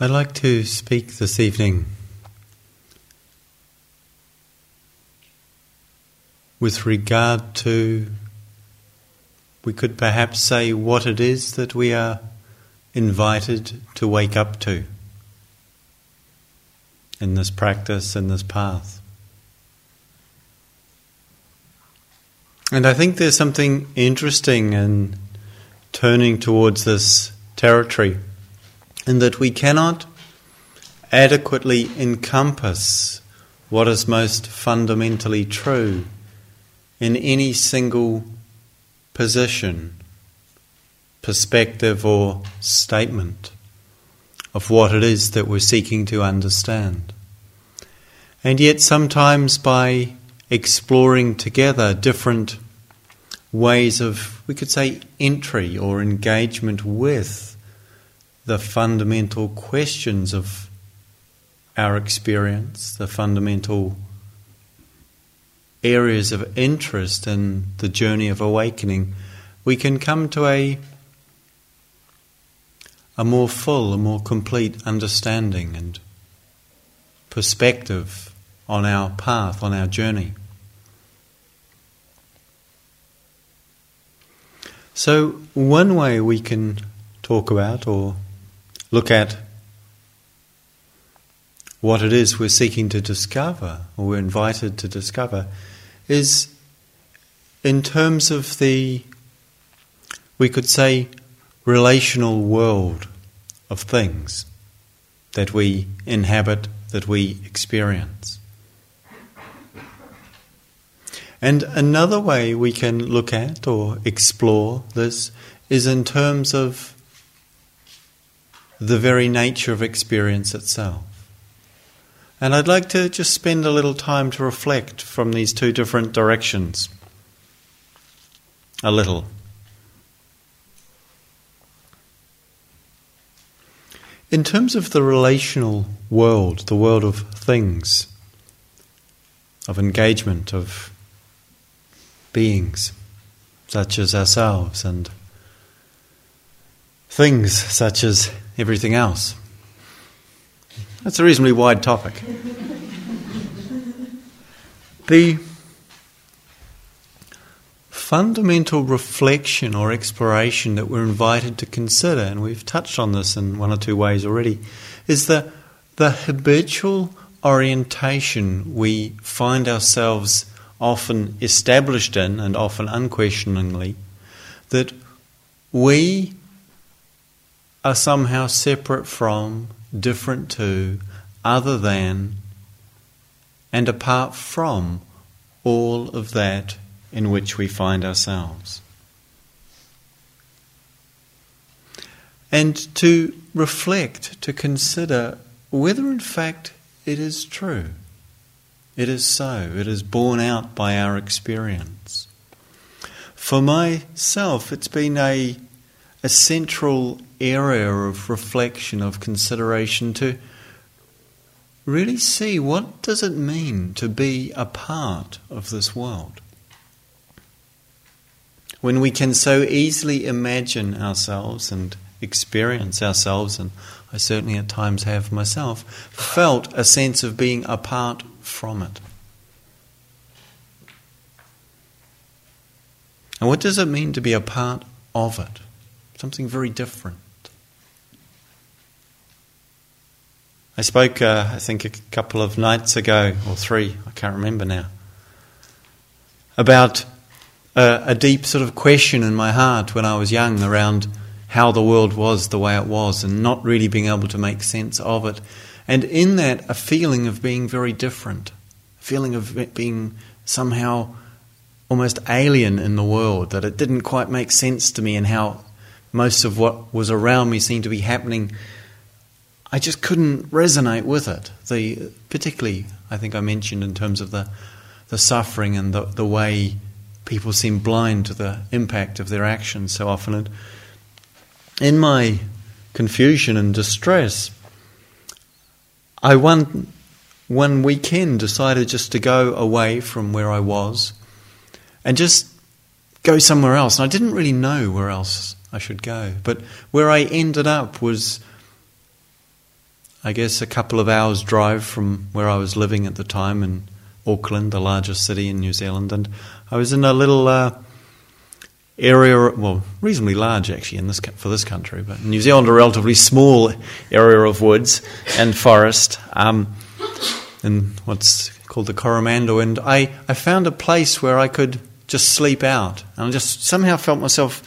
I'd like to speak this evening with regard to, we could perhaps say, what it is that we are invited to wake up to in this practice, in this path. And I think there's something interesting in turning towards this territory in that we cannot adequately encompass what is most fundamentally true in any single position, perspective, or statement of what it is that we're seeking to understand. And yet, sometimes by exploring together different ways of, we could say, entry or engagement with the fundamental questions of our experience, the fundamental areas of interest in the journey of awakening, we can come to a a more full, a more complete understanding and perspective on our path, on our journey. So, one way we can talk about or look at what it is we're seeking to discover, or we're invited to discover, is in terms of the, we could say, relational world of things that we inhabit, that we experience. And another way we can look at or explore this is in terms of the very nature of experience itself. And I'd like to just spend a little time to reflect from these two different directions. A little. In terms of the relational world, the world of things, of engagement, of beings, such as ourselves, and things such as everything else. That's a reasonably wide topic. the fundamental reflection or exploration that we're invited to consider, and we've touched on this in one or two ways already, is the, the habitual orientation we find ourselves often established in, and often unquestioningly, that we are somehow separate from, different to, other than, and apart from all of that in which we find ourselves. And to reflect, to consider whether in fact it is true. It is so. It is borne out by our experience. For myself, it's been a, a central area of reflection, of consideration to really see what does it mean to be a part of this world. When we can so easily imagine ourselves and experience ourselves, and I certainly at times have myself, felt a sense of being apart from it. And what does it mean to be a part of it? Something very different. I spoke, uh, I think, a couple of nights ago, or three, I can't remember now, about uh, a deep sort of question in my heart when I was young around how the world was the way it was and not really being able to make sense of it. And in that, a feeling of being very different, a feeling of being somehow almost alien in the world, that it didn't quite make sense to me and how most of what was around me seemed to be happening I just couldn't resonate with it. The particularly, I think I mentioned in terms of the the suffering and the the way people seem blind to the impact of their actions so often. And in my confusion and distress, I one one weekend decided just to go away from where I was and just go somewhere else. And I didn't really know where else I should go, but where I ended up was I guess, a couple of hours' drive from where I was living at the time in Auckland, the largest city in New Zealand. And I was in a little uh, area, well, reasonably large actually in this for this country, but New Zealand, a relatively small area of woods and forest, um, in what's called the Coromandel. And I, I found a place where I could just sleep out. And I just somehow felt myself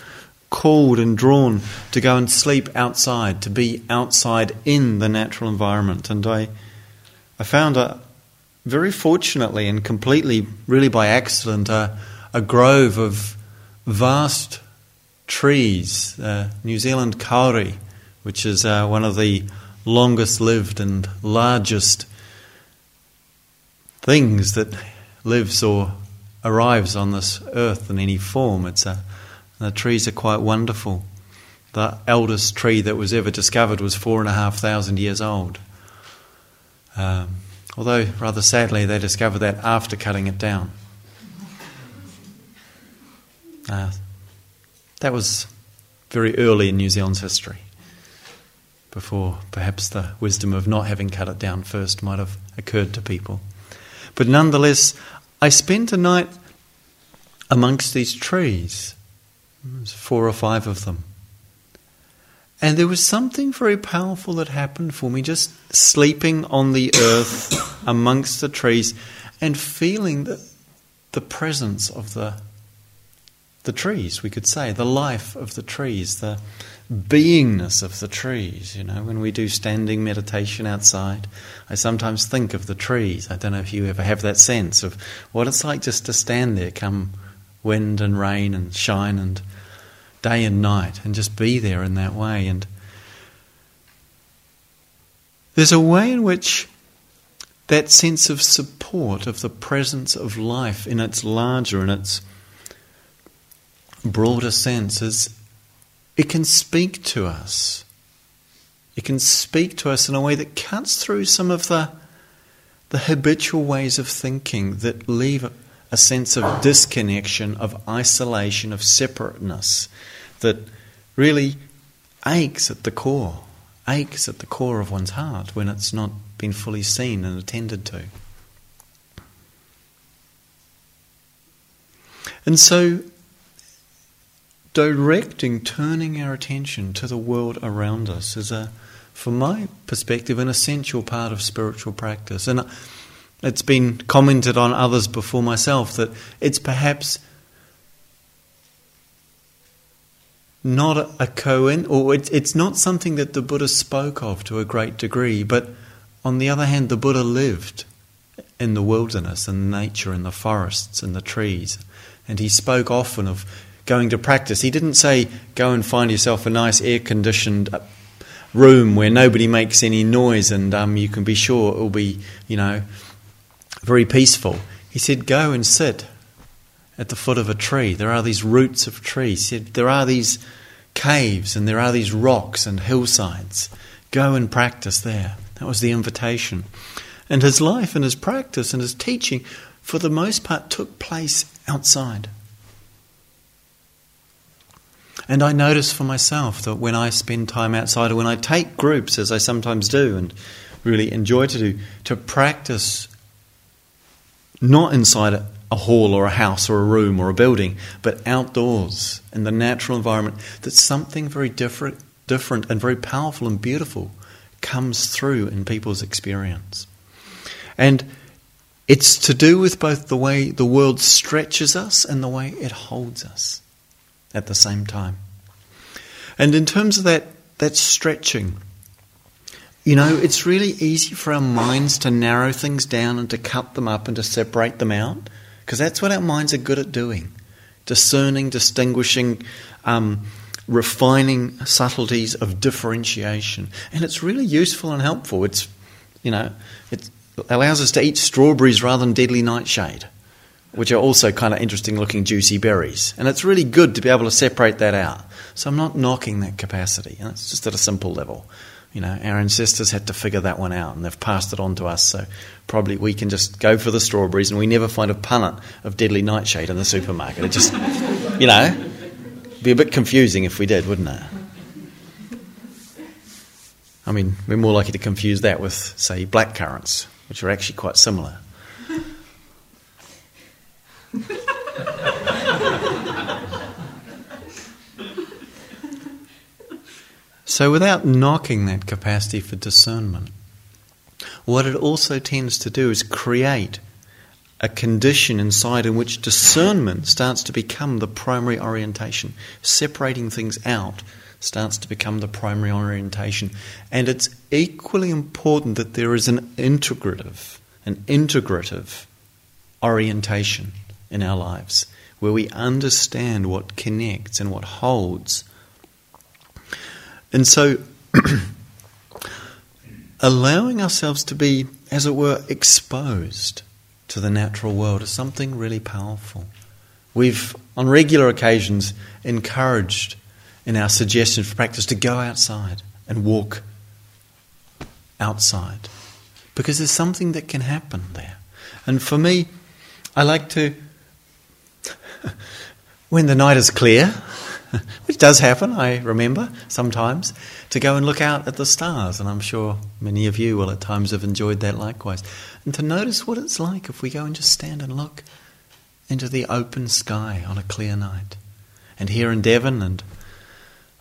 called and drawn to go and sleep outside, to be outside in the natural environment. And I, I found, a, very fortunately and completely, really by accident, a, a grove of vast trees, uh, New Zealand kauri, which is uh, one of the longest lived and largest things that lives or arrives on this earth in any form. It's a the trees are quite wonderful. The eldest tree that was ever discovered was four and a half thousand years old. Um, although, rather sadly, they discovered that after cutting it down. Uh, that was very early in New Zealand's history, before perhaps the wisdom of not having cut it down first might have occurred to people. But nonetheless, I spent a night amongst these trees Four or five of them. And there was something very powerful that happened for me just sleeping on the earth amongst the trees and feeling the, the presence of the, the trees, we could say, the life of the trees, the beingness of the trees. You know, when we do standing meditation outside, I sometimes think of the trees. I don't know if you ever have that sense of what it's like just to stand there, come wind and rain and shine and day and night and just be there in that way. And there's a way in which that sense of support of the presence of life in its larger and its broader sense is it can speak to us. It can speak to us in a way that cuts through some of the the habitual ways of thinking that leave a sense of disconnection, of isolation, of separateness that really aches at the core, aches at the core of one's heart when it's not been fully seen and attended to. And so, directing, turning our attention to the world around us is a, from my perspective, an essential part of spiritual practice. And it's been commented on others before myself that it's perhaps not a koan, or it's not something that the Buddha spoke of to a great degree, but on the other hand, the Buddha lived in the wilderness and nature and the forests and the trees. And he spoke often of going to practice. He didn't say, go and find yourself a nice air conditioned room where nobody makes any noise and um, you can be sure it will be, you know, very peaceful. He said, Go and sit at the foot of a tree. There are these roots of trees. He said, There are these caves and there are these rocks and hillsides. Go and practice there. That was the invitation. And his life and his practice and his teaching, for the most part, took place outside. And I notice for myself that when I spend time outside, or when I take groups, as I sometimes do and really enjoy to do, to practice not inside a, hall or a house or a room or a building, but outdoors in the natural environment, that something very different, different and very powerful and beautiful comes through in people's experience. And it's to do with both the way the world stretches us and the way it holds us at the same time. And in terms of that, that stretching, you know, it's really easy for our minds to narrow things down and to cut them up and to separate them out because that's what our minds are good at doing discerning, distinguishing, um, refining subtleties of differentiation. And it's really useful and helpful. It's, you know, it allows us to eat strawberries rather than deadly nightshade, which are also kind of interesting looking juicy berries. And it's really good to be able to separate that out. So I'm not knocking that capacity. and It's just at a simple level. You know, our ancestors had to figure that one out and they've passed it on to us. So probably we can just go for the strawberries and we never find a punnet of deadly nightshade in the supermarket. It just, you know, be a bit confusing if we did, wouldn't it? I mean, we're more likely to confuse that with, say, black currants, which are actually quite similar. So, without knocking that capacity for discernment, what it also tends to do is create a condition inside in which discernment starts to become the primary orientation. Separating things out starts to become the primary orientation. And it's equally important that there is an integrative, an integrative orientation in our lives where we understand what connects and what holds. And so, allowing ourselves to be, as it were, exposed to the natural world is something really powerful. We've, on regular occasions, encouraged in our suggestions for practice to go outside and walk outside because there's something that can happen there. And for me, I like to, when the night is clear, which does happen, I remember sometimes, to go and look out at the stars. And I'm sure many of you will at times have enjoyed that likewise. And to notice what it's like if we go and just stand and look into the open sky on a clear night. And here in Devon and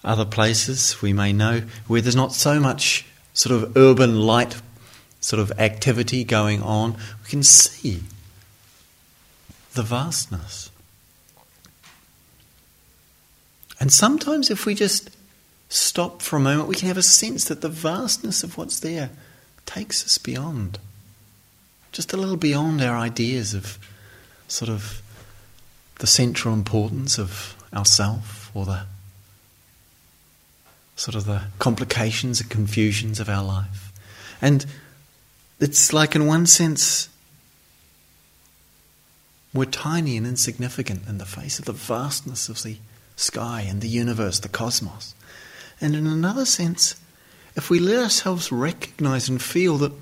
other places we may know where there's not so much sort of urban light sort of activity going on, we can see the vastness. And sometimes, if we just stop for a moment, we can have a sense that the vastness of what's there takes us beyond. Just a little beyond our ideas of sort of the central importance of ourself or the sort of the complications and confusions of our life. And it's like, in one sense, we're tiny and insignificant in the face of the vastness of the sky and the universe, the cosmos. And in another sense, if we let ourselves recognize and feel that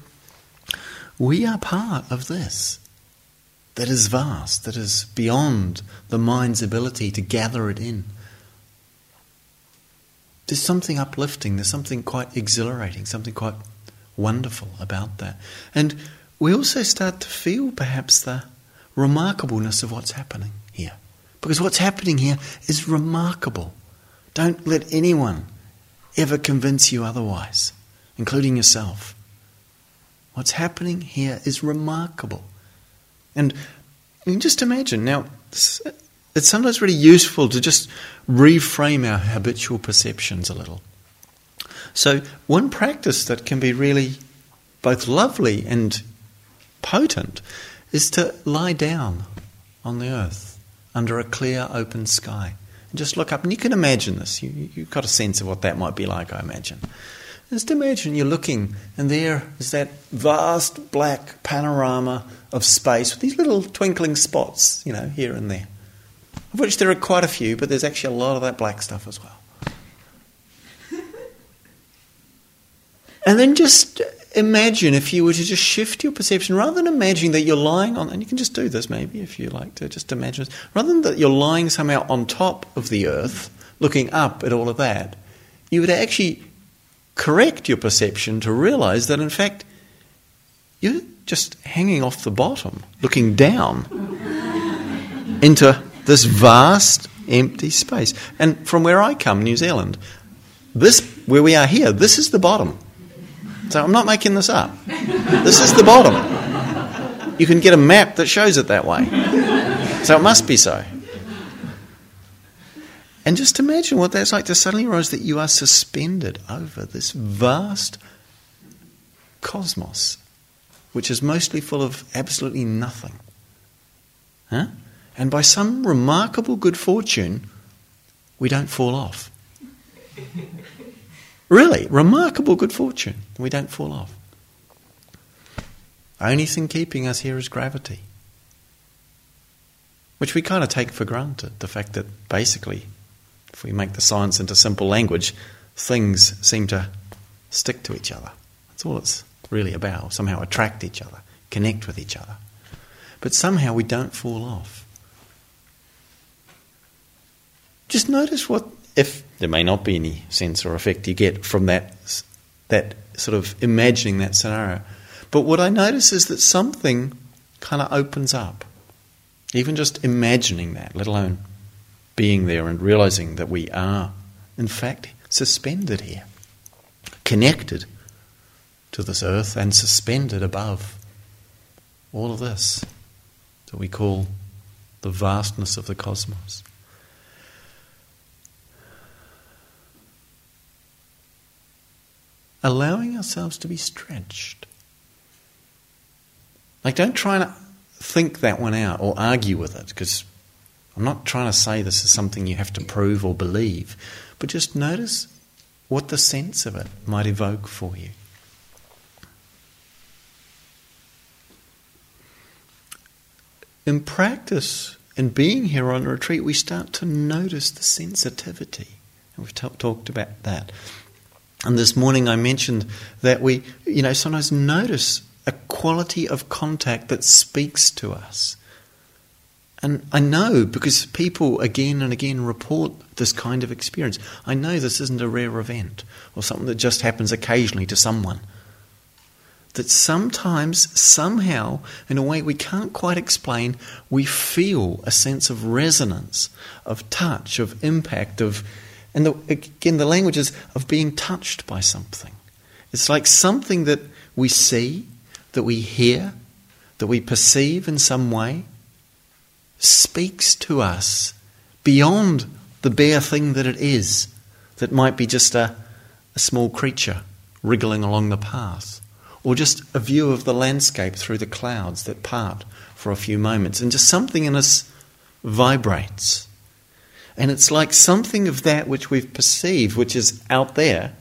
we are part of this that is vast, that is beyond the mind's ability to gather it in. There's something uplifting, there's something quite exhilarating, something quite wonderful about that. And we also start to feel perhaps the remarkableness of what's happening. Because what's happening here is remarkable. Don't let anyone ever convince you otherwise, including yourself. What's happening here is remarkable. And you can just imagine now, it's sometimes really useful to just reframe our habitual perceptions a little. So, one practice that can be really both lovely and potent is to lie down on the earth under a clear, open sky. And just look up, and you can imagine this. You, you've got a sense of what that might be like, I imagine. Just imagine you're looking, and there is that vast black panorama of space with these little twinkling spots, you know, here and there. Of which there are quite a few, but there's actually a lot of that black stuff as well. And then just imagine if you were to just shift your perception, rather than imagining that you're lying on, and you can just do this maybe if you like to just imagine rather than that you're lying somehow on top of the earth, looking up at all of that, you would actually correct your perception to realize that in fact you're just hanging off the bottom, looking down into this vast empty space. And from where I come, New Zealand, this where we are here, this is the bottom. So I'm not making this up. This is the bottom. You can get a map that shows it that way. So it must be so. And just imagine what that's like to suddenly realize that you are suspended over this vast cosmos, which is mostly full of absolutely nothing. Huh? And by some remarkable good fortune, we don't fall off. Really, remarkable good fortune. We don't fall off. Only thing keeping us here is gravity, which we kind of take for granted. The fact that basically, if we make the science into simple language, things seem to stick to each other. That's all it's really about. Somehow attract each other, connect with each other. But somehow we don't fall off. Just notice what if there may not be any sense or effect you get from that that sort of imagining that scenario. But what I notice is that something kind of opens up. Even just imagining that, let alone being there and realizing that we are, in fact, suspended here, connected to this earth and suspended above all of this that we call the vastness of the cosmos. Allowing ourselves to be stretched. Like, don't try to think that one out or argue with it, because I'm not trying to say this is something you have to prove or believe, but just notice what the sense of it might evoke for you. In practice, in being here on retreat, we start to notice the sensitivity. And we've t- talked about that. And this morning I mentioned that we, you know, sometimes notice a quality of contact that speaks to us. And I know because people again and again report this kind of experience. I know this isn't a rare event or something that just happens occasionally to someone that sometimes, somehow, in a way we can't quite explain, we feel a sense of resonance, of touch, of impact, of, and the, again, the language is of being touched by something. It's like something that we see, that we hear, that we perceive in some way, speaks to us beyond the bare thing that it is, that might be just a, a small creature wriggling along the path or just a view of the landscape through the clouds that part for a few moments, and just something in us vibrates. And it's like something of that which we've perceived, which is out there,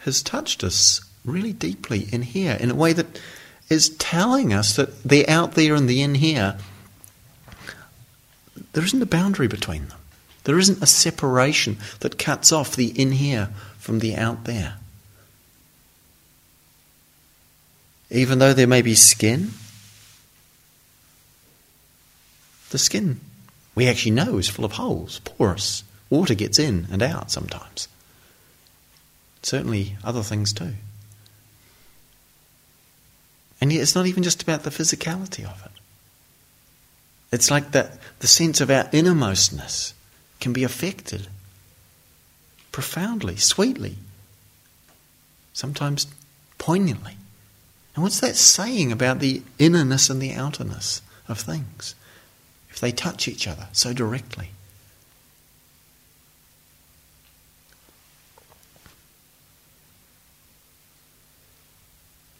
has touched us really deeply in here in a way that is telling us that the out there and the in here, there isn't a boundary between them. There isn't a separation that cuts off the in here from the out there. even though there may be skin, the skin we actually know is full of holes, porous. Water gets in and out sometimes. Certainly other things too. And yet it's not even just about the physicality of it. It's like that the sense of our innermostness can be affected profoundly, sweetly, sometimes poignantly. And what's that saying about the innerness and the outerness of things if they touch each other so directly?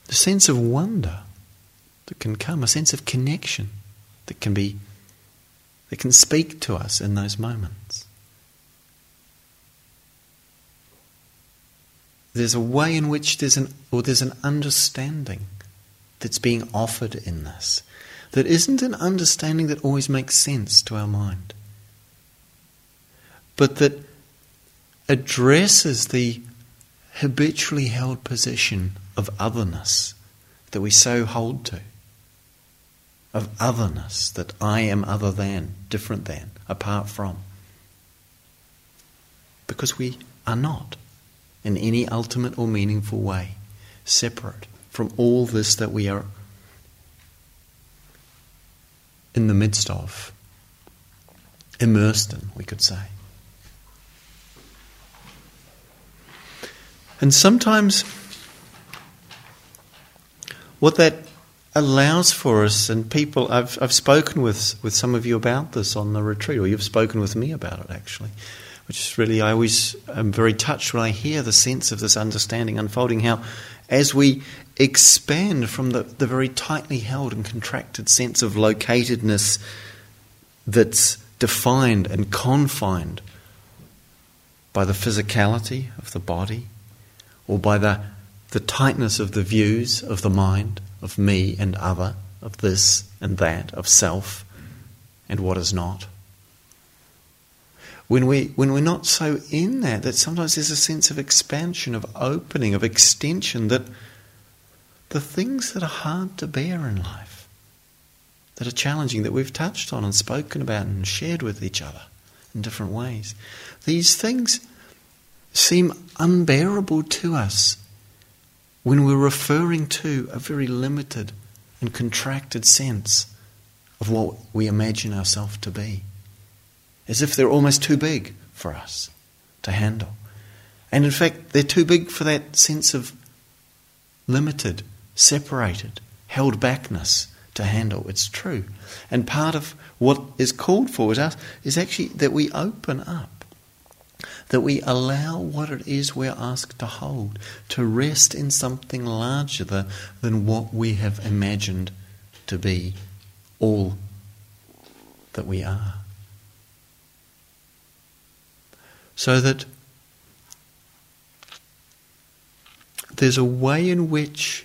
The sense of wonder that can come, a sense of connection that can be that can speak to us in those moments. There's a way in which there's an, or there's an understanding that's being offered in this that isn't an understanding that always makes sense to our mind, but that addresses the habitually held position of otherness that we so hold to. Of otherness, that I am other than, different than, apart from. Because we are not in any ultimate or meaningful way, separate from all this that we are in the midst of, immersed in, we could say. And sometimes what that allows for us, and people, I've, I've spoken with, with some of you about this on the retreat, or you've spoken with me about it actually which is really, I always am very touched when I hear the sense of this understanding unfolding. How, as we expand from the, the very tightly held and contracted sense of locatedness that's defined and confined by the physicality of the body or by the, the tightness of the views of the mind, of me and other, of this and that, of self and what is not when, we, when we're not so in that, that sometimes there's a sense of expansion, of opening, of extension, that the things that are hard to bear in life, that are challenging, that we've touched on and spoken about and shared with each other in different ways, these things seem unbearable to us when we're referring to a very limited and contracted sense of what we imagine ourselves to be. As if they're almost too big for us to handle. And in fact, they're too big for that sense of limited, separated, held backness to handle. It's true. And part of what is called for is, us, is actually that we open up, that we allow what it is we're asked to hold, to rest in something larger than what we have imagined to be all that we are. So that there's a way in which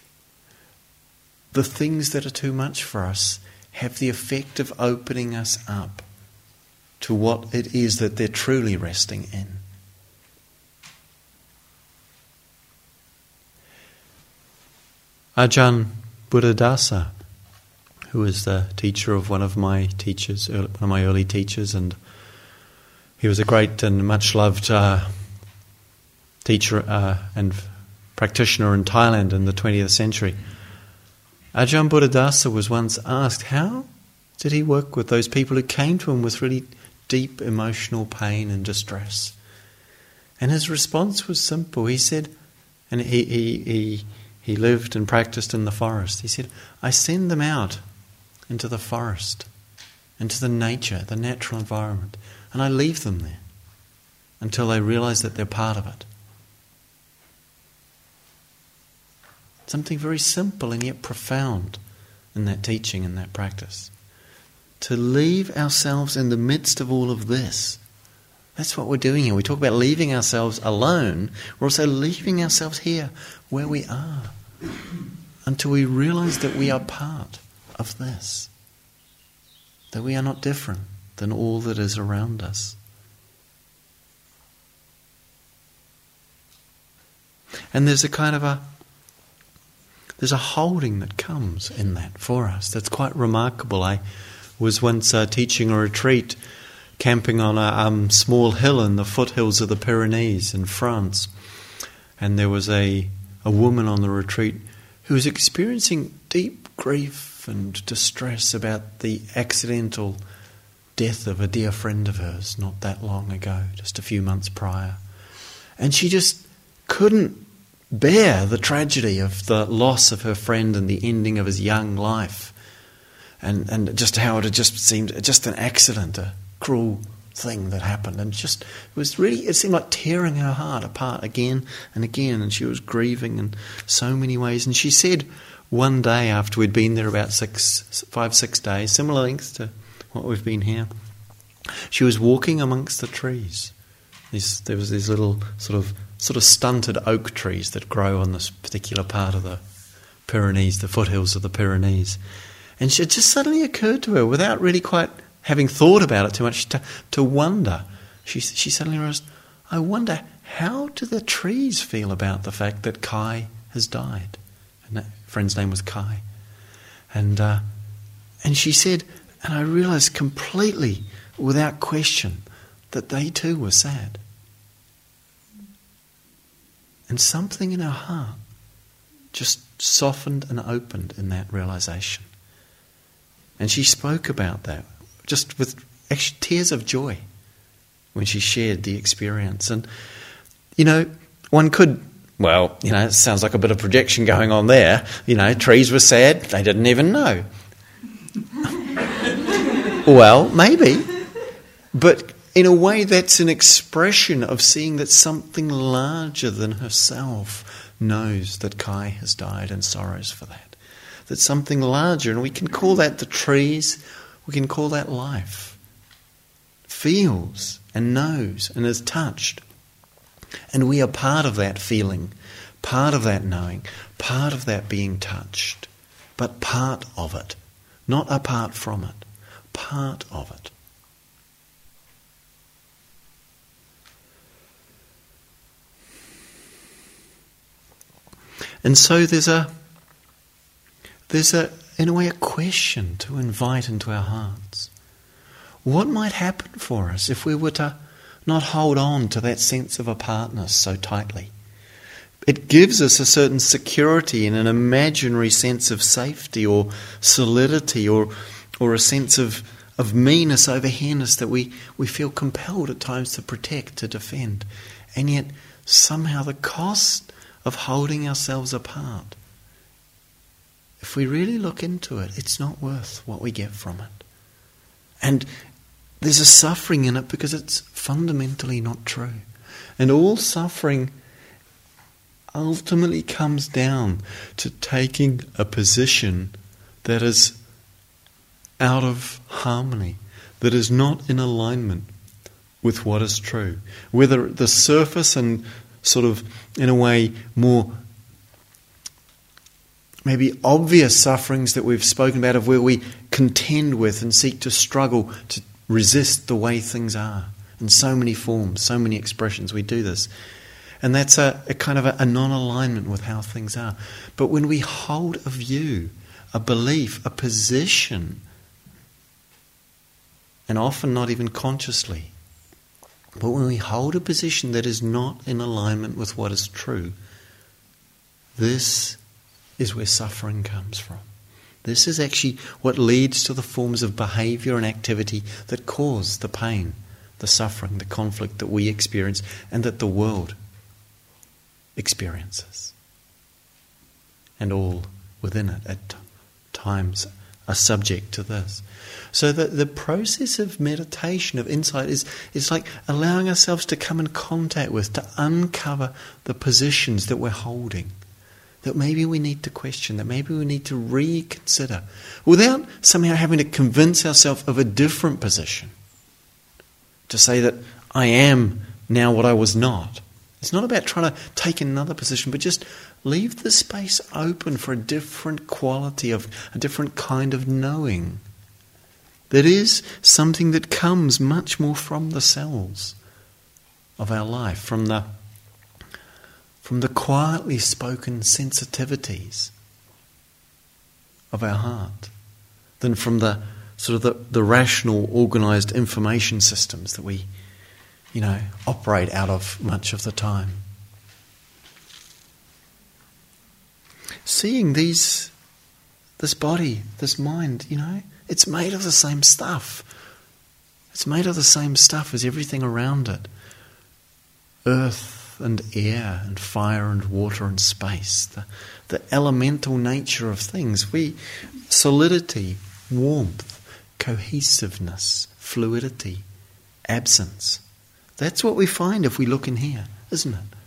the things that are too much for us have the effect of opening us up to what it is that they're truly resting in. Ajahn Buddhadasa, who was the teacher of one of my teachers, one of my early teachers, and he was a great and much loved uh, teacher uh, and practitioner in Thailand in the 20th century. Ajahn Buddhadasa was once asked how did he work with those people who came to him with really deep emotional pain and distress. And his response was simple. He said, and he, he, he, he lived and practiced in the forest. He said, I send them out into the forest, into the nature, the natural environment, and I leave them there until they realize that they're part of it. Something very simple and yet profound in that teaching and that practice. To leave ourselves in the midst of all of this. That's what we're doing here. We talk about leaving ourselves alone. We're also leaving ourselves here where we are until we realize that we are part of this. That we are not different than all that is around us. And there's a kind of a there's a holding that comes in that for us that's quite remarkable. I was once uh, teaching a retreat, camping on a um, small hill in the foothills of the Pyrenees in France, and there was a, a woman on the retreat who was experiencing deep grief and distress about the accidental death of a dear friend of hers not that long ago, just a few months prior. And she just couldn't bear the tragedy of the loss of her friend and the ending of his young life. And, and just how it had just seemed just an accident, a cruel thing that happened. And just, it was really, it seemed like tearing her heart apart again and again. And she was grieving in so many ways. And she said one day after we'd been there about six, five, six days, similar length to what we've been here, she was walking amongst the trees. there was these little sort of sort of stunted oak trees that grow on this particular part of the Pyrenees, the foothills of the Pyrenees. And it just suddenly occurred to her, without really quite having thought about it too much, to, to wonder. She, she suddenly realized, I wonder how do the trees feel about the fact that Kai has died? And that friend's name was Kai. And, uh, and she said, and I realized completely, without question, that they too were sad. And something in her heart just softened and opened in that realization. And she spoke about that just with tears of joy when she shared the experience. And, you know, one could, well, you know, it sounds like a bit of projection going on there. You know, trees were sad, they didn't even know. Well, maybe. But in a way, that's an expression of seeing that something larger than herself knows that Kai has died and sorrows for that. That something larger, and we can call that the trees, we can call that life, feels and knows and is touched. And we are part of that feeling, part of that knowing, part of that being touched, but part of it, not apart from it, part of it. And so there's a there's a in a way a question to invite into our hearts. What might happen for us if we were to not hold on to that sense of apartness so tightly. It gives us a certain security and an imaginary sense of safety or solidity or, or a sense of, of meanness over hierness that we, we feel compelled at times to protect, to defend. And yet, somehow, the cost of holding ourselves apart, if we really look into it, it's not worth what we get from it. And there's a suffering in it because it's fundamentally not true. And all suffering ultimately comes down to taking a position that is out of harmony, that is not in alignment with what is true. Whether the surface and sort of, in a way, more maybe obvious sufferings that we've spoken about of where we contend with and seek to struggle to resist the way things are in so many forms, so many expressions. We do this. And that's a, a kind of a, a non alignment with how things are. But when we hold a view, a belief, a position, and often not even consciously, but when we hold a position that is not in alignment with what is true, this is where suffering comes from. This is actually what leads to the forms of behavior and activity that cause the pain, the suffering, the conflict that we experience and that the world experiences. And all within it at times are subject to this. So the, the process of meditation, of insight, is, is like allowing ourselves to come in contact with, to uncover the positions that we're holding. That maybe we need to question, that maybe we need to reconsider, without somehow having to convince ourselves of a different position. To say that I am now what I was not. It's not about trying to take another position, but just leave the space open for a different quality of a different kind of knowing. That is something that comes much more from the cells of our life, from the from the quietly spoken sensitivities of our heart, than from the sort of the, the rational, organized information systems that we you know, operate out of much of the time. Seeing these, this body, this mind, you know, it's made of the same stuff. It's made of the same stuff as everything around it earth and air and fire and water and space, the, the elemental nature of things. We, solidity, warmth, cohesiveness, fluidity, absence. That's what we find if we look in here, isn't it?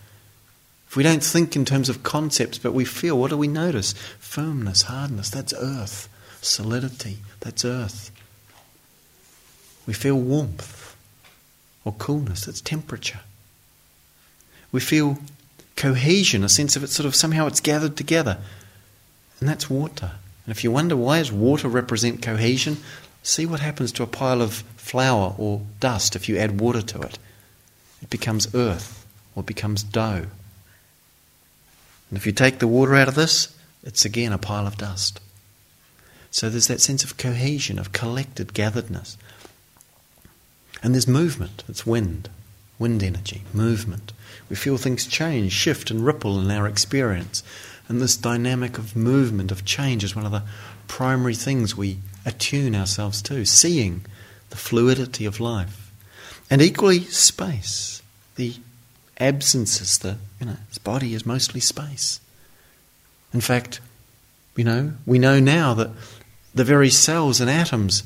If we don't think in terms of concepts, but we feel, what do we notice? Firmness, hardness, that's earth. Solidity, that's earth. We feel warmth or coolness, that's temperature. We feel cohesion, a sense of it sort of somehow it's gathered together, and that's water. And if you wonder why does water represent cohesion, see what happens to a pile of flour or dust if you add water to it. It becomes earth or becomes dough. And if you take the water out of this, it's again a pile of dust. So there's that sense of cohesion, of collected gatheredness. And there's movement, it's wind, wind energy, movement. We feel things change, shift, and ripple in our experience. And this dynamic of movement, of change, is one of the primary things we attune ourselves to, seeing the fluidity of life. And equally, space. The absences, the you know, body is mostly space. In fact, you know, we know now that the very cells and atoms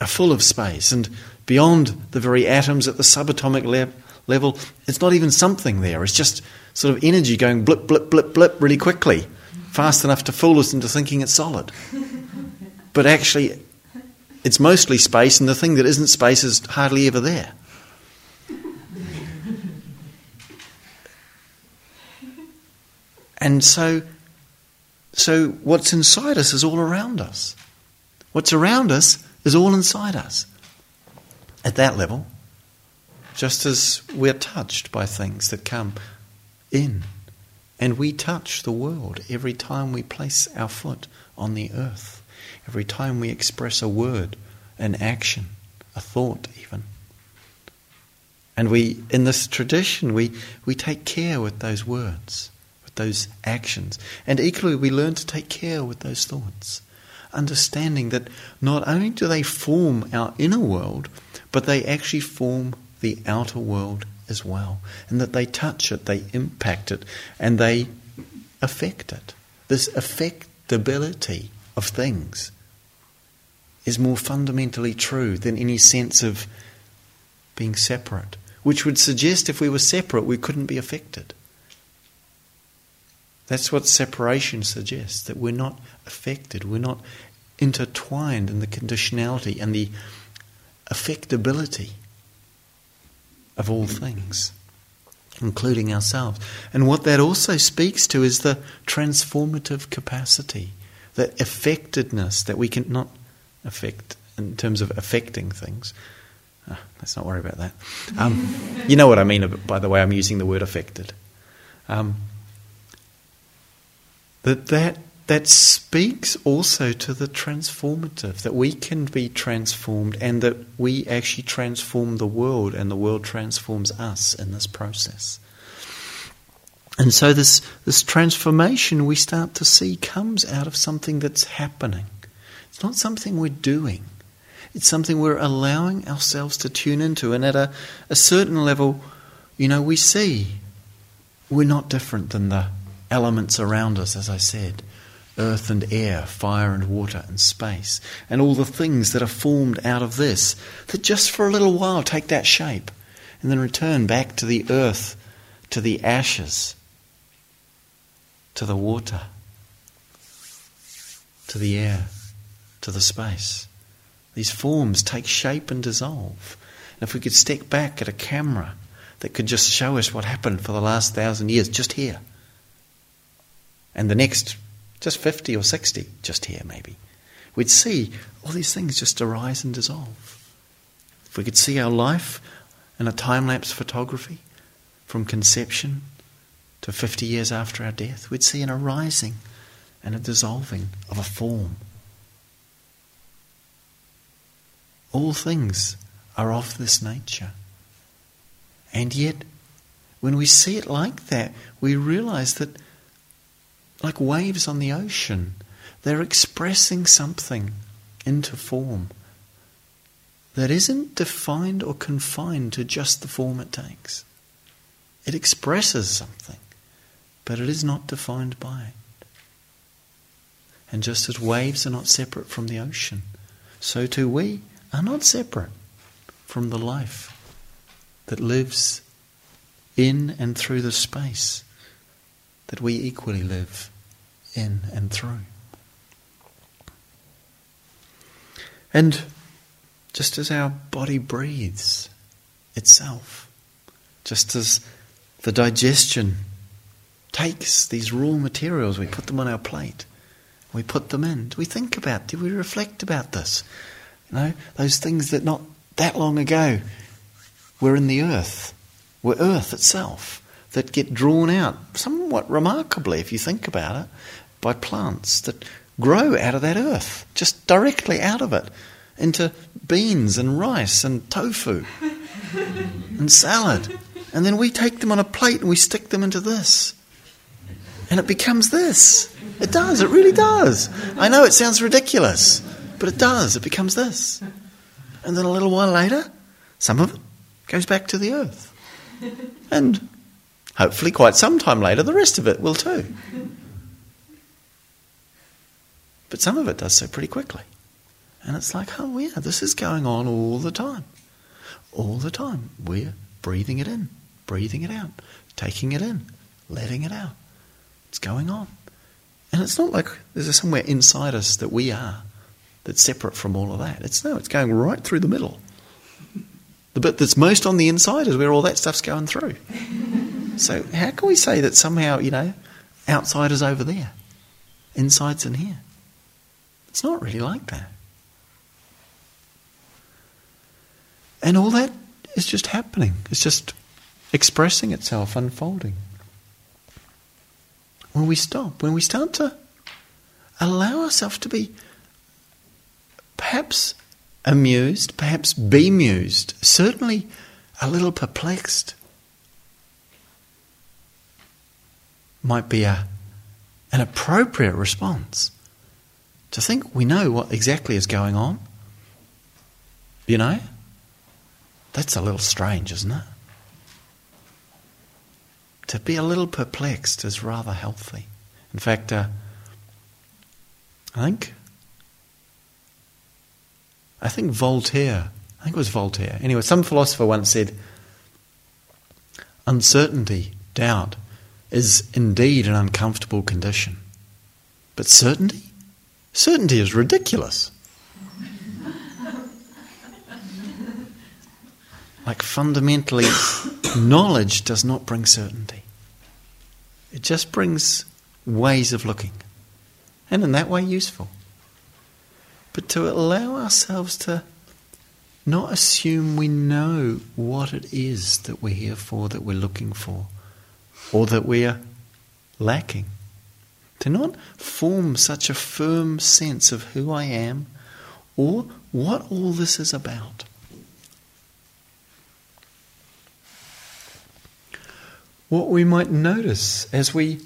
are full of space, and beyond the very atoms at the subatomic le- level, it's not even something there. It's just sort of energy going blip, blip, blip, blip really quickly, fast enough to fool us into thinking it's solid. But actually, it's mostly space, and the thing that isn't space is hardly ever there. And so, so what's inside us is all around us. What's around us is all inside us. At that level, just as we're touched by things that come in, and we touch the world every time we place our foot on the earth every time we express a word, an action, a thought, even. And we, in this tradition, we, we take care with those words, with those actions. And equally, we learn to take care with those thoughts, understanding that not only do they form our inner world, but they actually form the outer world as well. And that they touch it, they impact it, and they affect it. This affectability of things is more fundamentally true than any sense of being separate which would suggest if we were separate, we couldn't be affected. That's what separation suggests that we're not affected, we're not intertwined in the conditionality and the affectability of all things, including ourselves. And what that also speaks to is the transformative capacity, the affectedness that we can not affect in terms of affecting things, Oh, let's not worry about that. Um, you know what I mean by the way I'm using the word affected. Um, that, that that speaks also to the transformative, that we can be transformed and that we actually transform the world and the world transforms us in this process. And so this, this transformation we start to see comes out of something that's happening. It's not something we're doing. It's something we're allowing ourselves to tune into. And at a, a certain level, you know, we see we're not different than the elements around us, as I said earth and air, fire and water and space, and all the things that are formed out of this, that just for a little while take that shape and then return back to the earth, to the ashes, to the water, to the air, to the space. These forms take shape and dissolve. And if we could step back at a camera that could just show us what happened for the last thousand years, just here, and the next just 50 or 60, just here maybe, we'd see all these things just arise and dissolve. If we could see our life in a time lapse photography from conception to 50 years after our death, we'd see an arising and a dissolving of a form All things are of this nature. And yet, when we see it like that, we realize that, like waves on the ocean, they're expressing something into form that isn't defined or confined to just the form it takes. It expresses something, but it is not defined by it. And just as waves are not separate from the ocean, so too we are not separate from the life that lives in and through the space that we equally live in and through. And just as our body breathes itself, just as the digestion takes these raw materials, we put them on our plate, we put them in. Do we think about, do we reflect about this? You know, those things that not that long ago were in the earth, were earth itself, that get drawn out somewhat remarkably, if you think about it, by plants that grow out of that earth, just directly out of it, into beans and rice and tofu and salad. And then we take them on a plate and we stick them into this. And it becomes this. It does, it really does. I know it sounds ridiculous. But it does, it becomes this. And then a little while later, some of it goes back to the earth. And hopefully, quite some time later, the rest of it will too. But some of it does so pretty quickly. And it's like, oh, yeah, this is going on all the time. All the time. We're breathing it in, breathing it out, taking it in, letting it out. It's going on. And it's not like there's somewhere inside us that we are that's separate from all of that. It's no, it's going right through the middle. The bit that's most on the inside is where all that stuff's going through. So how can we say that somehow, you know, outside is over there, inside's in here? It's not really like that. And all that is just happening. It's just expressing itself, unfolding. When we stop, when we start to allow ourselves to be perhaps amused, perhaps bemused, certainly a little perplexed might be a, an appropriate response to think we know what exactly is going on. You know? That's a little strange, isn't it? To be a little perplexed is rather healthy. In fact, uh, I think I think Voltaire, I think it was Voltaire. Anyway, some philosopher once said, uncertainty, doubt, is indeed an uncomfortable condition. But certainty? Certainty is ridiculous. like fundamentally, knowledge does not bring certainty. It just brings ways of looking. And in that way, useful. But to allow ourselves to not assume we know what it is that we're here for, that we're looking for, or that we're lacking. To not form such a firm sense of who I am or what all this is about. What we might notice as we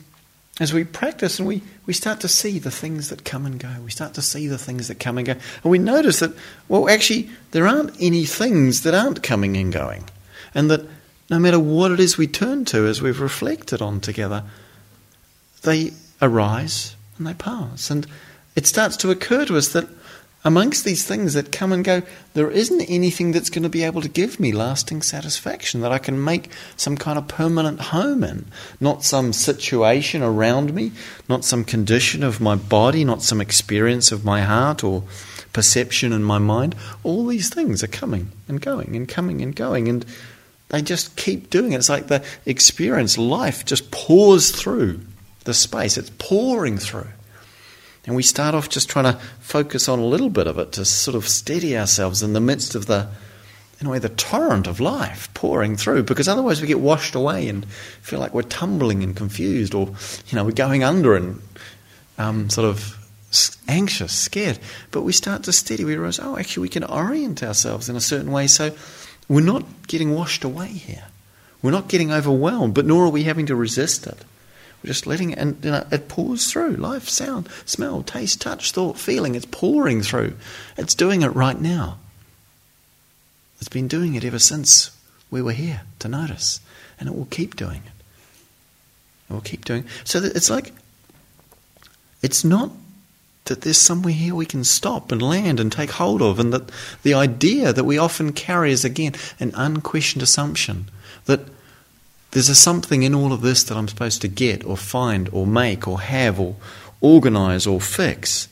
as we practice and we, we start to see the things that come and go, we start to see the things that come and go, and we notice that, well, actually, there aren't any things that aren't coming and going. And that no matter what it is we turn to as we've reflected on together, they arise and they pass. And it starts to occur to us that amongst these things that come and go, there isn't anything that's going to be able to give me lasting satisfaction that I can make some kind of permanent home in. Not some situation around me, not some condition of my body, not some experience of my heart or perception in my mind. All these things are coming and going and coming and going. And they just keep doing it. It's like the experience, life just pours through the space, it's pouring through. And we start off just trying to focus on a little bit of it to sort of steady ourselves in the midst of the, in a way, the torrent of life pouring through, because otherwise we get washed away and feel like we're tumbling and confused, or you know, we're going under and um, sort of anxious, scared. But we start to steady. We realize, oh, actually, we can orient ourselves in a certain way, so we're not getting washed away here. We're not getting overwhelmed, but nor are we having to resist it. We're just letting it, and you know, it pours through life, sound, smell, taste, touch, thought, feeling. It's pouring through. It's doing it right now. It's been doing it ever since we were here to notice, and it will keep doing it. It will keep doing. It. So it's like it's not that there's somewhere here we can stop and land and take hold of, and that the idea that we often carry is again an unquestioned assumption that there's a something in all of this that I'm supposed to get or find or make or have or organize or fix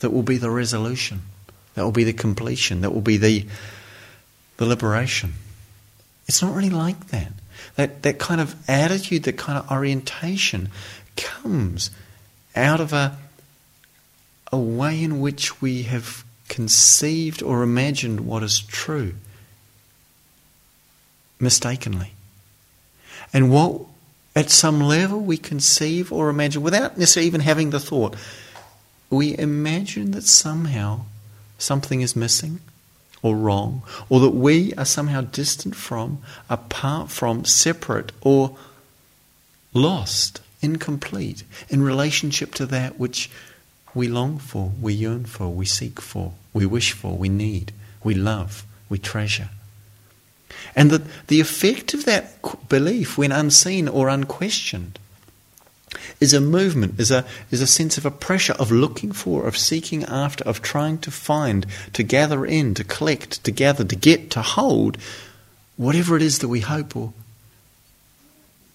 that will be the resolution, that will be the completion, that will be the, the liberation. It's not really like that. That, that kind of attitude, that kind of orientation comes out of a, a way in which we have conceived or imagined what is true mistakenly and what at some level we conceive or imagine without necessarily even having the thought. We imagine that somehow something is missing or wrong, or that we are somehow distant from, apart from, separate, or lost, incomplete in relationship to that which we long for, we yearn for, we seek for, we wish for, we need, we love, we treasure. And that the effect of that belief, when unseen or unquestioned, is a movement, is a, is a sense of a pressure of looking for, of seeking after, of trying to find, to gather in, to collect, to gather, to get, to hold whatever it is that we hope or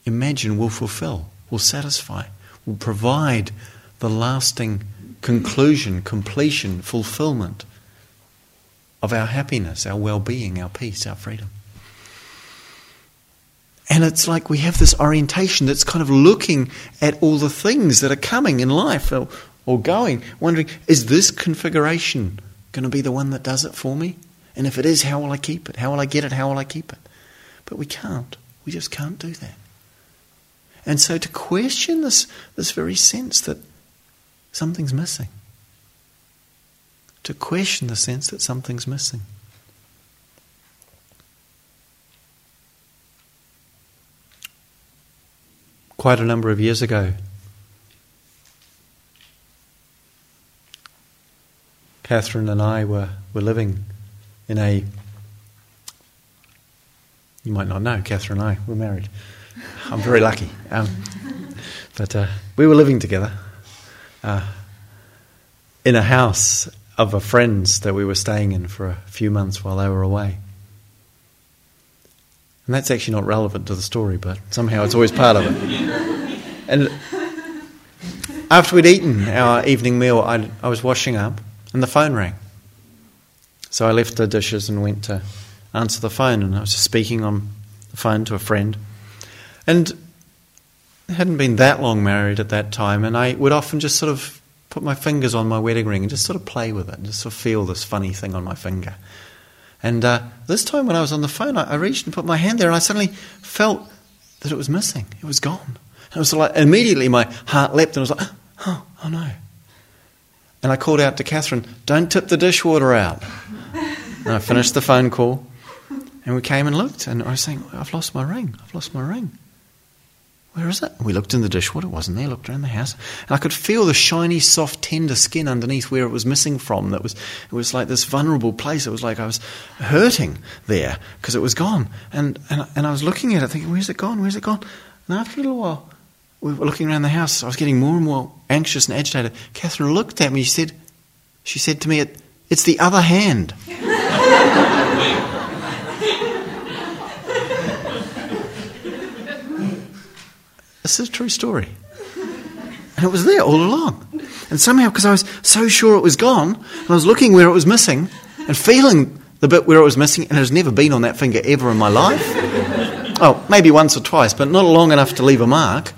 imagine will fulfill, will satisfy, will provide the lasting conclusion, completion, fulfillment of our happiness, our well being, our peace, our freedom. And it's like we have this orientation that's kind of looking at all the things that are coming in life or, or going, wondering, is this configuration going to be the one that does it for me? And if it is, how will I keep it? How will I get it? How will I keep it? But we can't. We just can't do that. And so to question this, this very sense that something's missing, to question the sense that something's missing. Quite a number of years ago. Catherine and I were, were living in a. You might not know, Catherine and I were married. I'm very lucky. Um, but uh, we were living together uh, in a house of a friend's that we were staying in for a few months while they were away. And that's actually not relevant to the story, but somehow it's always part of it. And after we'd eaten our evening meal, I, I was washing up and the phone rang. So I left the dishes and went to answer the phone, and I was speaking on the phone to a friend. And I hadn't been that long married at that time, and I would often just sort of put my fingers on my wedding ring and just sort of play with it, and just sort of feel this funny thing on my finger. And uh, this time when I was on the phone, I, I, reached and put my hand there, and I suddenly felt that it was missing. It was gone. And it was like immediately my heart leapt, and I was like, oh, oh no. And I called out to Catherine, don't tip the dishwater out. And I finished the phone call, and we came and looked, and I was saying, I've lost my ring. I've lost my ring. Where is it? We looked in the dishwater, it wasn't there, looked around the house, and I could feel the shiny, soft, tender skin underneath where it was missing from. That was it was like this vulnerable place. It was like I was hurting there because it was gone. And, and and I was looking at it thinking, Where's it gone? Where's it gone? And after a little while we were looking around the house, I was getting more and more anxious and agitated. Catherine looked at me, she said she said to me, It's the other hand. This is a true story. And it was there all along. And somehow, because I was so sure it was gone, and I was looking where it was missing, and feeling the bit where it was missing, and it has never been on that finger ever in my life. Oh, maybe once or twice, but not long enough to leave a mark.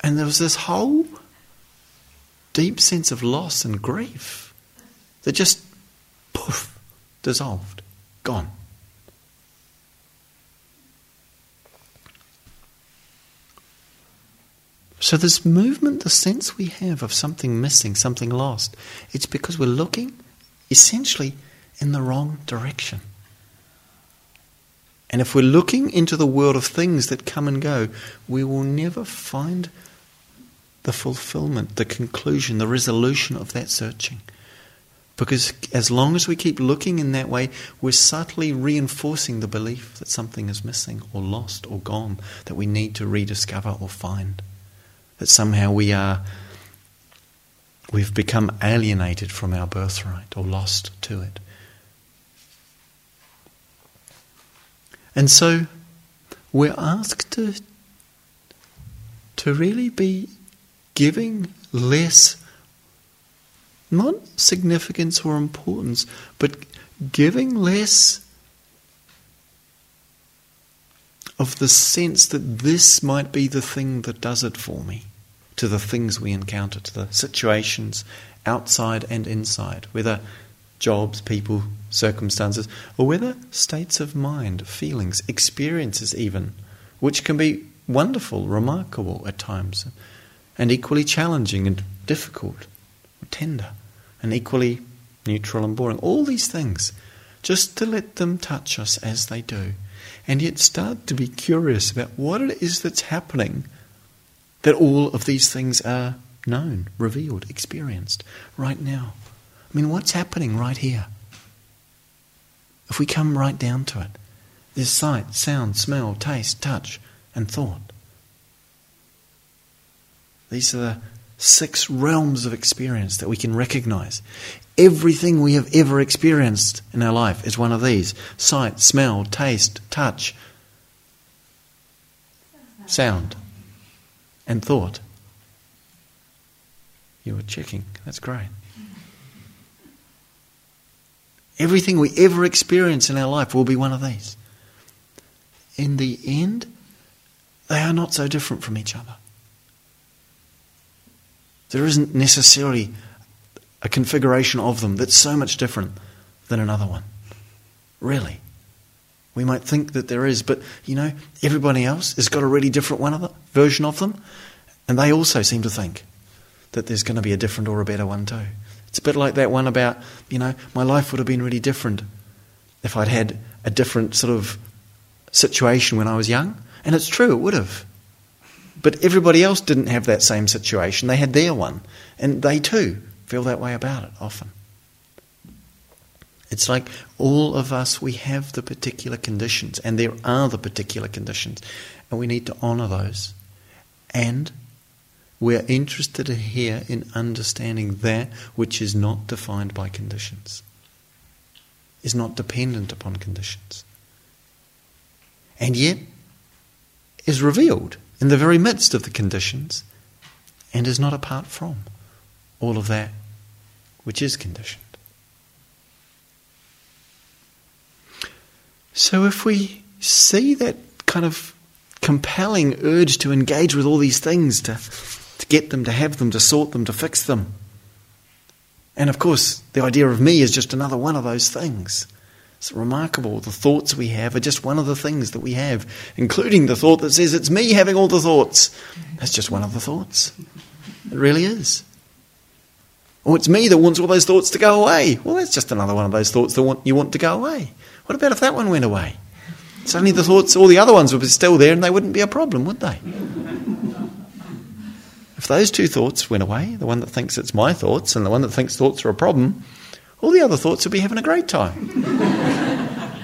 And there was this whole deep sense of loss and grief that just poof, dissolved, gone. So, this movement, the sense we have of something missing, something lost, it's because we're looking essentially in the wrong direction. And if we're looking into the world of things that come and go, we will never find the fulfillment, the conclusion, the resolution of that searching. Because as long as we keep looking in that way, we're subtly reinforcing the belief that something is missing or lost or gone that we need to rediscover or find that somehow we are we've become alienated from our birthright or lost to it. And so we're asked to, to really be giving less, not significance or importance, but giving less of the sense that this might be the thing that does it for me, to the things we encounter, to the situations outside and inside, whether jobs, people, circumstances, or whether states of mind, feelings, experiences, even, which can be wonderful, remarkable at times, and equally challenging and difficult, tender, and equally neutral and boring. All these things, just to let them touch us as they do and yet start to be curious about what it is that's happening that all of these things are known, revealed, experienced right now. I mean, what's happening right here? If we come right down to it, there's sight, sound, smell, taste, touch, and thought. These are the six realms of experience that we can recognize. Everything we have ever experienced in our life is one of these sight, smell, taste, touch, sound, and thought. You were checking. That's great. Everything we ever experience in our life will be one of these. In the end, they are not so different from each other. There isn't necessarily a configuration of them that's so much different than another one. Really. We might think that there is, but you know, everybody else has got a really different one of the, version of them, and they also seem to think that there's going to be a different or a better one too. It's a bit like that one about, you know, my life would have been really different if I'd had a different sort of situation when I was young? And it's true, it would have. But everybody else didn't have that same situation. They had their one. And they too feel that way about it often. It's like all of us, we have the particular conditions, and there are the particular conditions, and we need to honour those. And we're interested here in understanding that which is not defined by conditions, is not dependent upon conditions, and yet is revealed in the very midst of the conditions and is not apart from all of that which is conditioned. So if we see that kind of compelling urge to engage with all these things, to, to get them, to have them, to sort them, to fix them, and of course, the idea of me is just another one of those things. It's remarkable. The thoughts we have are just one of the things that we have, including the thought that says it's me having all the thoughts. That's just one of the thoughts. It really is. Or it's me that wants all those thoughts to go away. Well, that's just another one of those thoughts that want, you want to go away. What about if that one went away? Suddenly the thoughts, all the other ones would be still there and they wouldn't be a problem, would they? If those two thoughts went away, the one that thinks it's my thoughts and the one that thinks thoughts are a problem, all the other thoughts would be having a great time.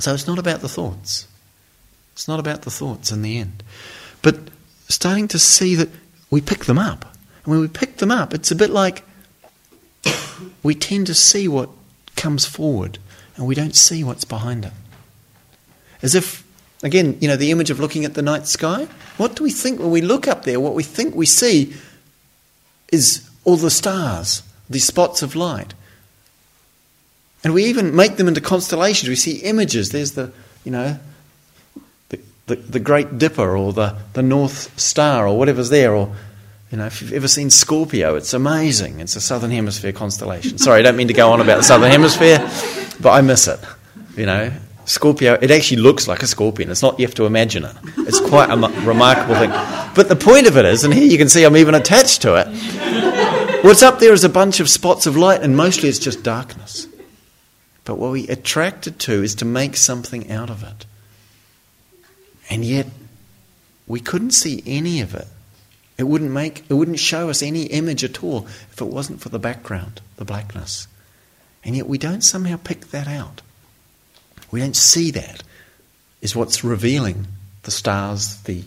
so it's not about the thoughts. It's not about the thoughts in the end. But starting to see that we pick them up. And when we pick them up, it's a bit like we tend to see what comes forward and we don't see what's behind it. As if, again, you know, the image of looking at the night sky. What do we think when we look up there? What we think we see is all the stars, these spots of light. And we even make them into constellations. We see images. There's the, you know, the, the, the Great Dipper or the, the North Star or whatever's there, or you know, if you've ever seen Scorpio, it's amazing. It's a Southern Hemisphere constellation. Sorry, I don't mean to go on about the Southern Hemisphere, but I miss it. You know, Scorpio, it actually looks like a scorpion. It's not, you have to imagine it. It's quite a remarkable thing. But the point of it is, and here you can see I'm even attached to it, what's up there is a bunch of spots of light, and mostly it's just darkness. But what we're attracted to is to make something out of it. And yet, we couldn't see any of it it wouldn't make it wouldn't show us any image at all if it wasn't for the background, the blackness. And yet we don't somehow pick that out. We don't see that is what's revealing the stars, the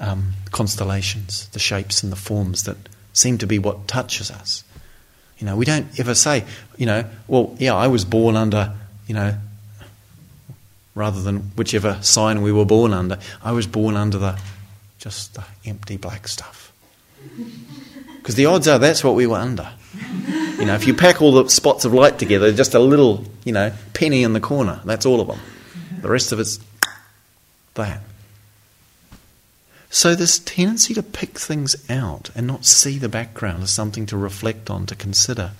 um, constellations, the shapes and the forms that seem to be what touches us. You know, we don't ever say, you know, well, yeah, I was born under, you know, rather than whichever sign we were born under, I was born under the just the empty black stuff. Because the odds are that's what we were under. You know, if you pack all the spots of light together, just a little, you know, penny in the corner. That's all of them. The rest of it's that. So, this tendency to pick things out and not see the background is something to reflect on, to consider.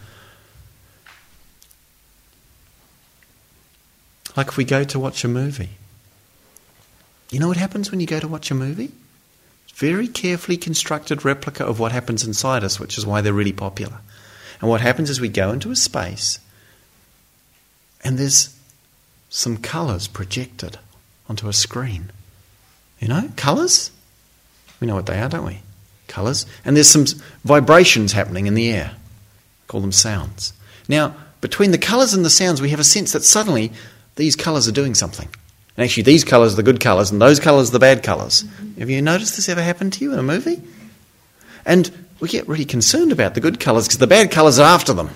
Like if we go to watch a movie. You know what happens when you go to watch a movie? Very carefully constructed replica of what happens inside us, which is why they're really popular. And what happens is we go into a space and there's some colours projected onto a screen. You know, colours? We know what they are, don't we? Colours. And there's some vibrations happening in the air. Call them sounds. Now, between the colours and the sounds, we have a sense that suddenly these colours are doing something. And actually, these colours are the good colours, and those colours are the bad colors mm-hmm. Have you noticed this ever happen to you in a movie? And we get really concerned about the good colours because the bad colours are after them.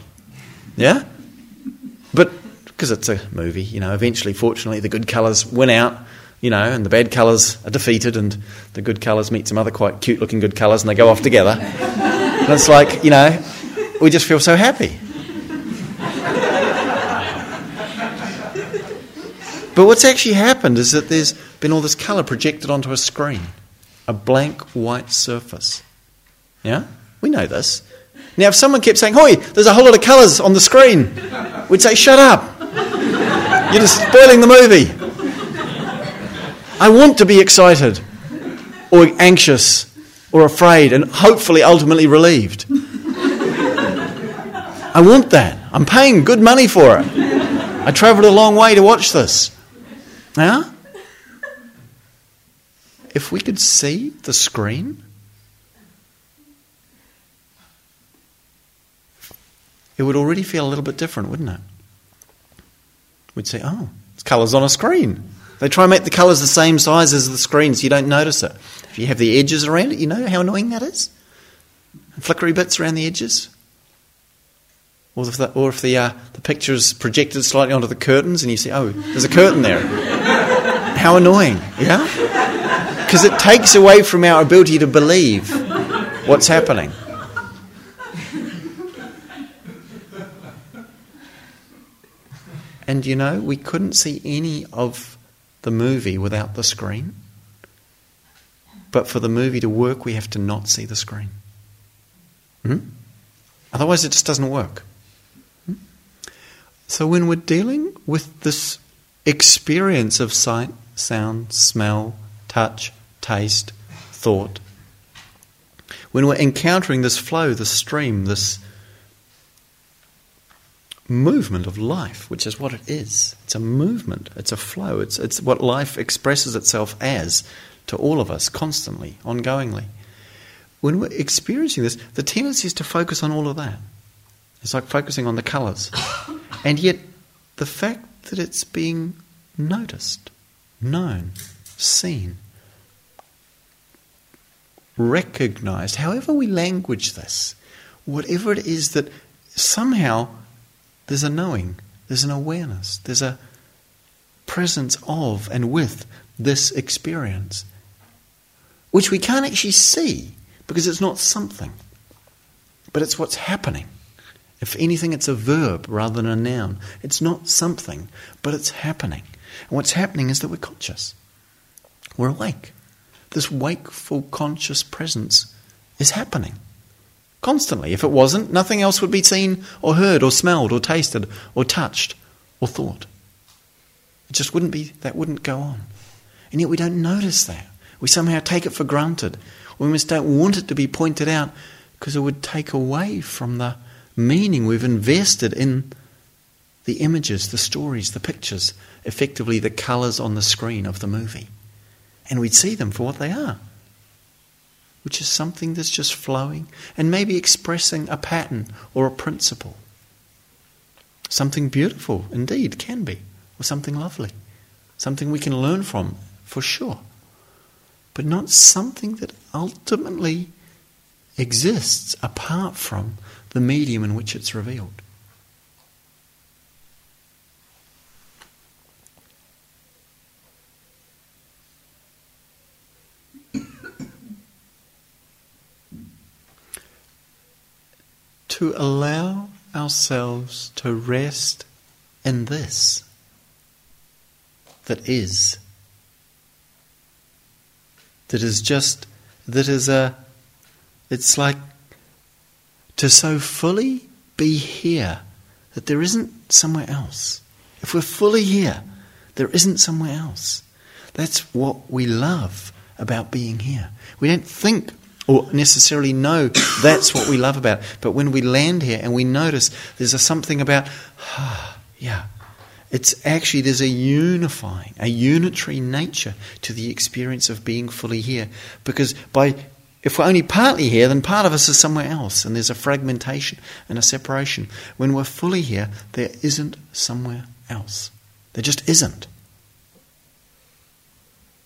Yeah? But because it's a movie, you know, eventually, fortunately, the good colours win out, you know, and the bad colours are defeated, and the good colours meet some other quite cute looking good colours, and they go off together. and it's like, you know, we just feel so happy. But what's actually happened is that there's been all this colour projected onto a screen, a blank white surface. Yeah? We know this. Now, if someone kept saying, Hoi, there's a whole lot of colours on the screen, we'd say, Shut up. You're just spoiling the movie. I want to be excited, or anxious, or afraid, and hopefully ultimately relieved. I want that. I'm paying good money for it. I travelled a long way to watch this. Now, if we could see the screen, it would already feel a little bit different, wouldn't it? We'd say, oh, it's colours on a screen. They try and make the colours the same size as the screen so you don't notice it. If you have the edges around it, you know how annoying that is? Flickery bits around the edges. Or if the, or if the, uh, the picture is projected slightly onto the curtains and you see, oh, there's a curtain there. how annoying, yeah? Because it takes away from our ability to believe what's happening. And you know, we couldn't see any of the movie without the screen. But for the movie to work, we have to not see the screen. Hmm? Otherwise, it just doesn't work. So, when we're dealing with this experience of sight, sound, smell, touch, taste, thought, when we're encountering this flow, this stream, this movement of life, which is what it is. It's a movement, it's a flow, it's, it's what life expresses itself as to all of us constantly, ongoingly. When we're experiencing this, the tendency is to focus on all of that. It's like focusing on the colours. And yet, the fact that it's being noticed, known, seen, recognized, however we language this, whatever it is that somehow there's a knowing, there's an awareness, there's a presence of and with this experience, which we can't actually see because it's not something, but it's what's happening. If anything, it's a verb rather than a noun. It's not something, but it's happening. And what's happening is that we're conscious. We're awake. This wakeful, conscious presence is happening. Constantly. If it wasn't, nothing else would be seen or heard or smelled or tasted or touched or thought. It just wouldn't be, that wouldn't go on. And yet we don't notice that. We somehow take it for granted. We almost don't want it to be pointed out because it would take away from the meaning we've invested in the images, the stories, the pictures, effectively the colours on the screen of the movie. And we'd see them for what they are which is something that's just flowing and maybe expressing a pattern or a principle. Something beautiful, indeed, can be, or something lovely, something we can learn from, for sure, but not something that ultimately exists apart from the medium in which it's revealed. to allow ourselves to rest in this that is. That is just, that is a, it's like to so fully be here that there isn't somewhere else. If we're fully here, there isn't somewhere else. That's what we love about being here. We don't think or necessarily know that's what we love about it. But when we land here and we notice there's a something about, ah, yeah, it's actually, there's a unifying, a unitary nature to the experience of being fully here. Because by if we're only partly here, then part of us is somewhere else, and there's a fragmentation and a separation. When we're fully here, there isn't somewhere else. There just isn't.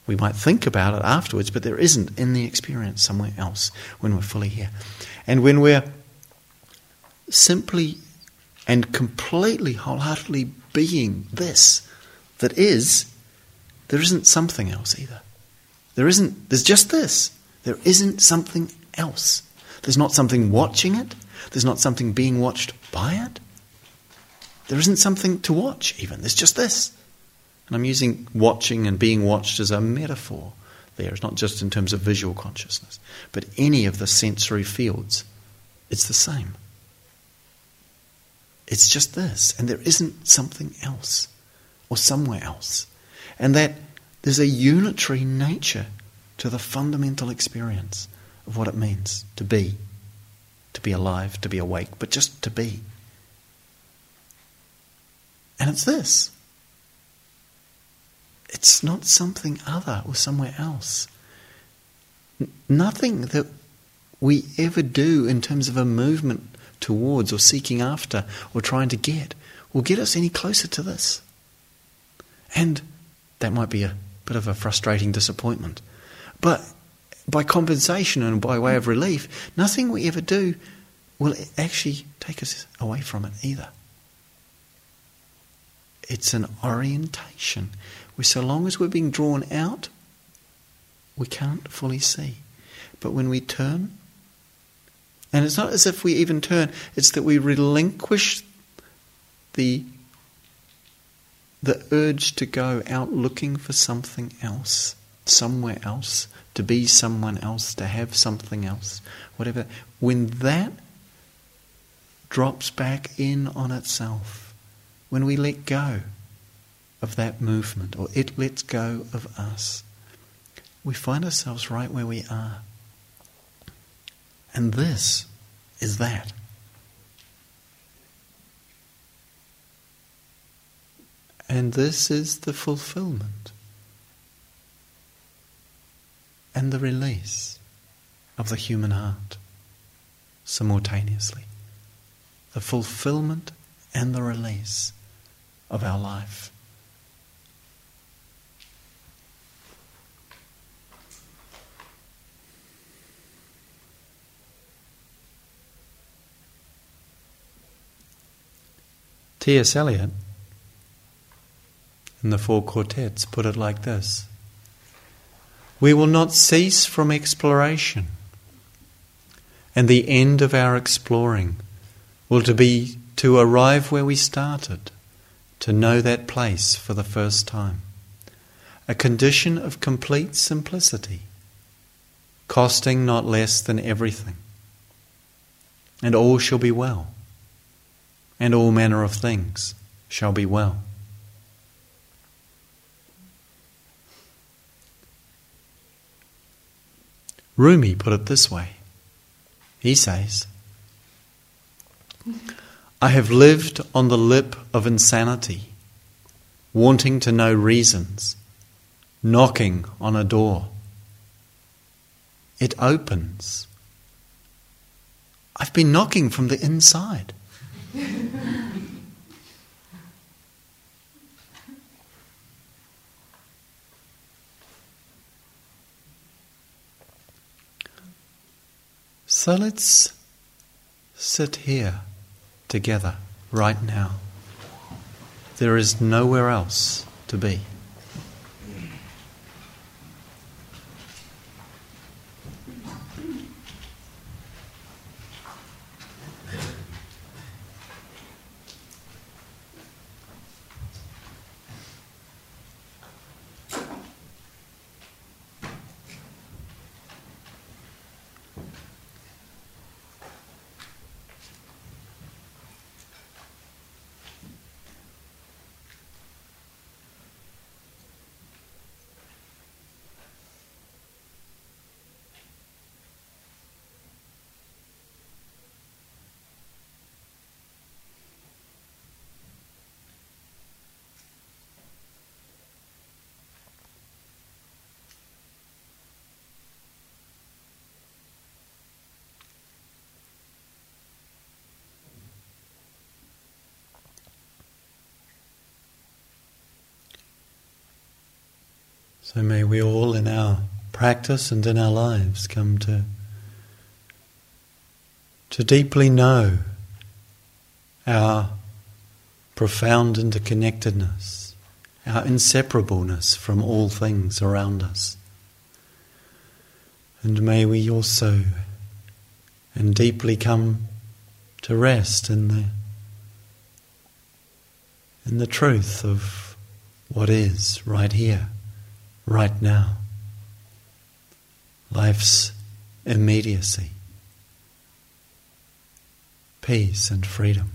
We might think about it afterwards, but there isn't in the experience somewhere else when we're fully here. And when we're simply and completely, wholeheartedly being this that is, there isn't something else either. There isn't, there's just this. There isn't something else. There's not something watching it. There's not something being watched by it. There isn't something to watch, even. There's just this. And I'm using watching and being watched as a metaphor there. It's not just in terms of visual consciousness, but any of the sensory fields. It's the same. It's just this, and there isn't something else or somewhere else. And that there's a unitary nature to the fundamental experience of what it means to be, to be alive, to be awake, but just to be. And it's this it's not something other or somewhere else. N- nothing that we ever do in terms of a movement towards or seeking after or trying to get will get us any closer to this. And that might be a bit of a frustrating disappointment. But by compensation and by way of relief, nothing we ever do will actually take us away from it either. It's an orientation where, so long as we're being drawn out, we can't fully see. But when we turn, and it's not as if we even turn, it's that we relinquish the, the urge to go out looking for something else, somewhere else, to be someone else, to have something else, whatever. When that drops back in on itself, when we let go of that movement, or it lets go of us, we find ourselves right where we are. And this is that. And this is the fulfillment and the release of the human heart simultaneously. The fulfillment and the release of our life. T.S. Eliot in the Four Quartets put it like this We will not cease from exploration, and the end of our exploring will to be to arrive where we started, to know that place for the first time. A condition of complete simplicity, costing not less than everything. And all shall be well and all manner of things shall be well. Rumi put it this way. He says, I have lived on the lip of insanity, wanting to know reasons, knocking on a door. It opens. I've been knocking from the inside. so let's sit here together right now. There is nowhere else to be. So may we all in our practice and in our lives come to to deeply know our profound interconnectedness, our inseparableness from all things around us. And may we also and deeply come to rest in the in the truth of what is right here right now. Life's immediacy, peace and freedom.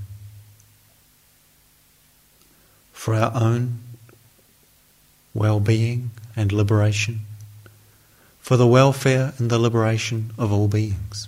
For our own well being and liberation, for the welfare and the liberation of all beings.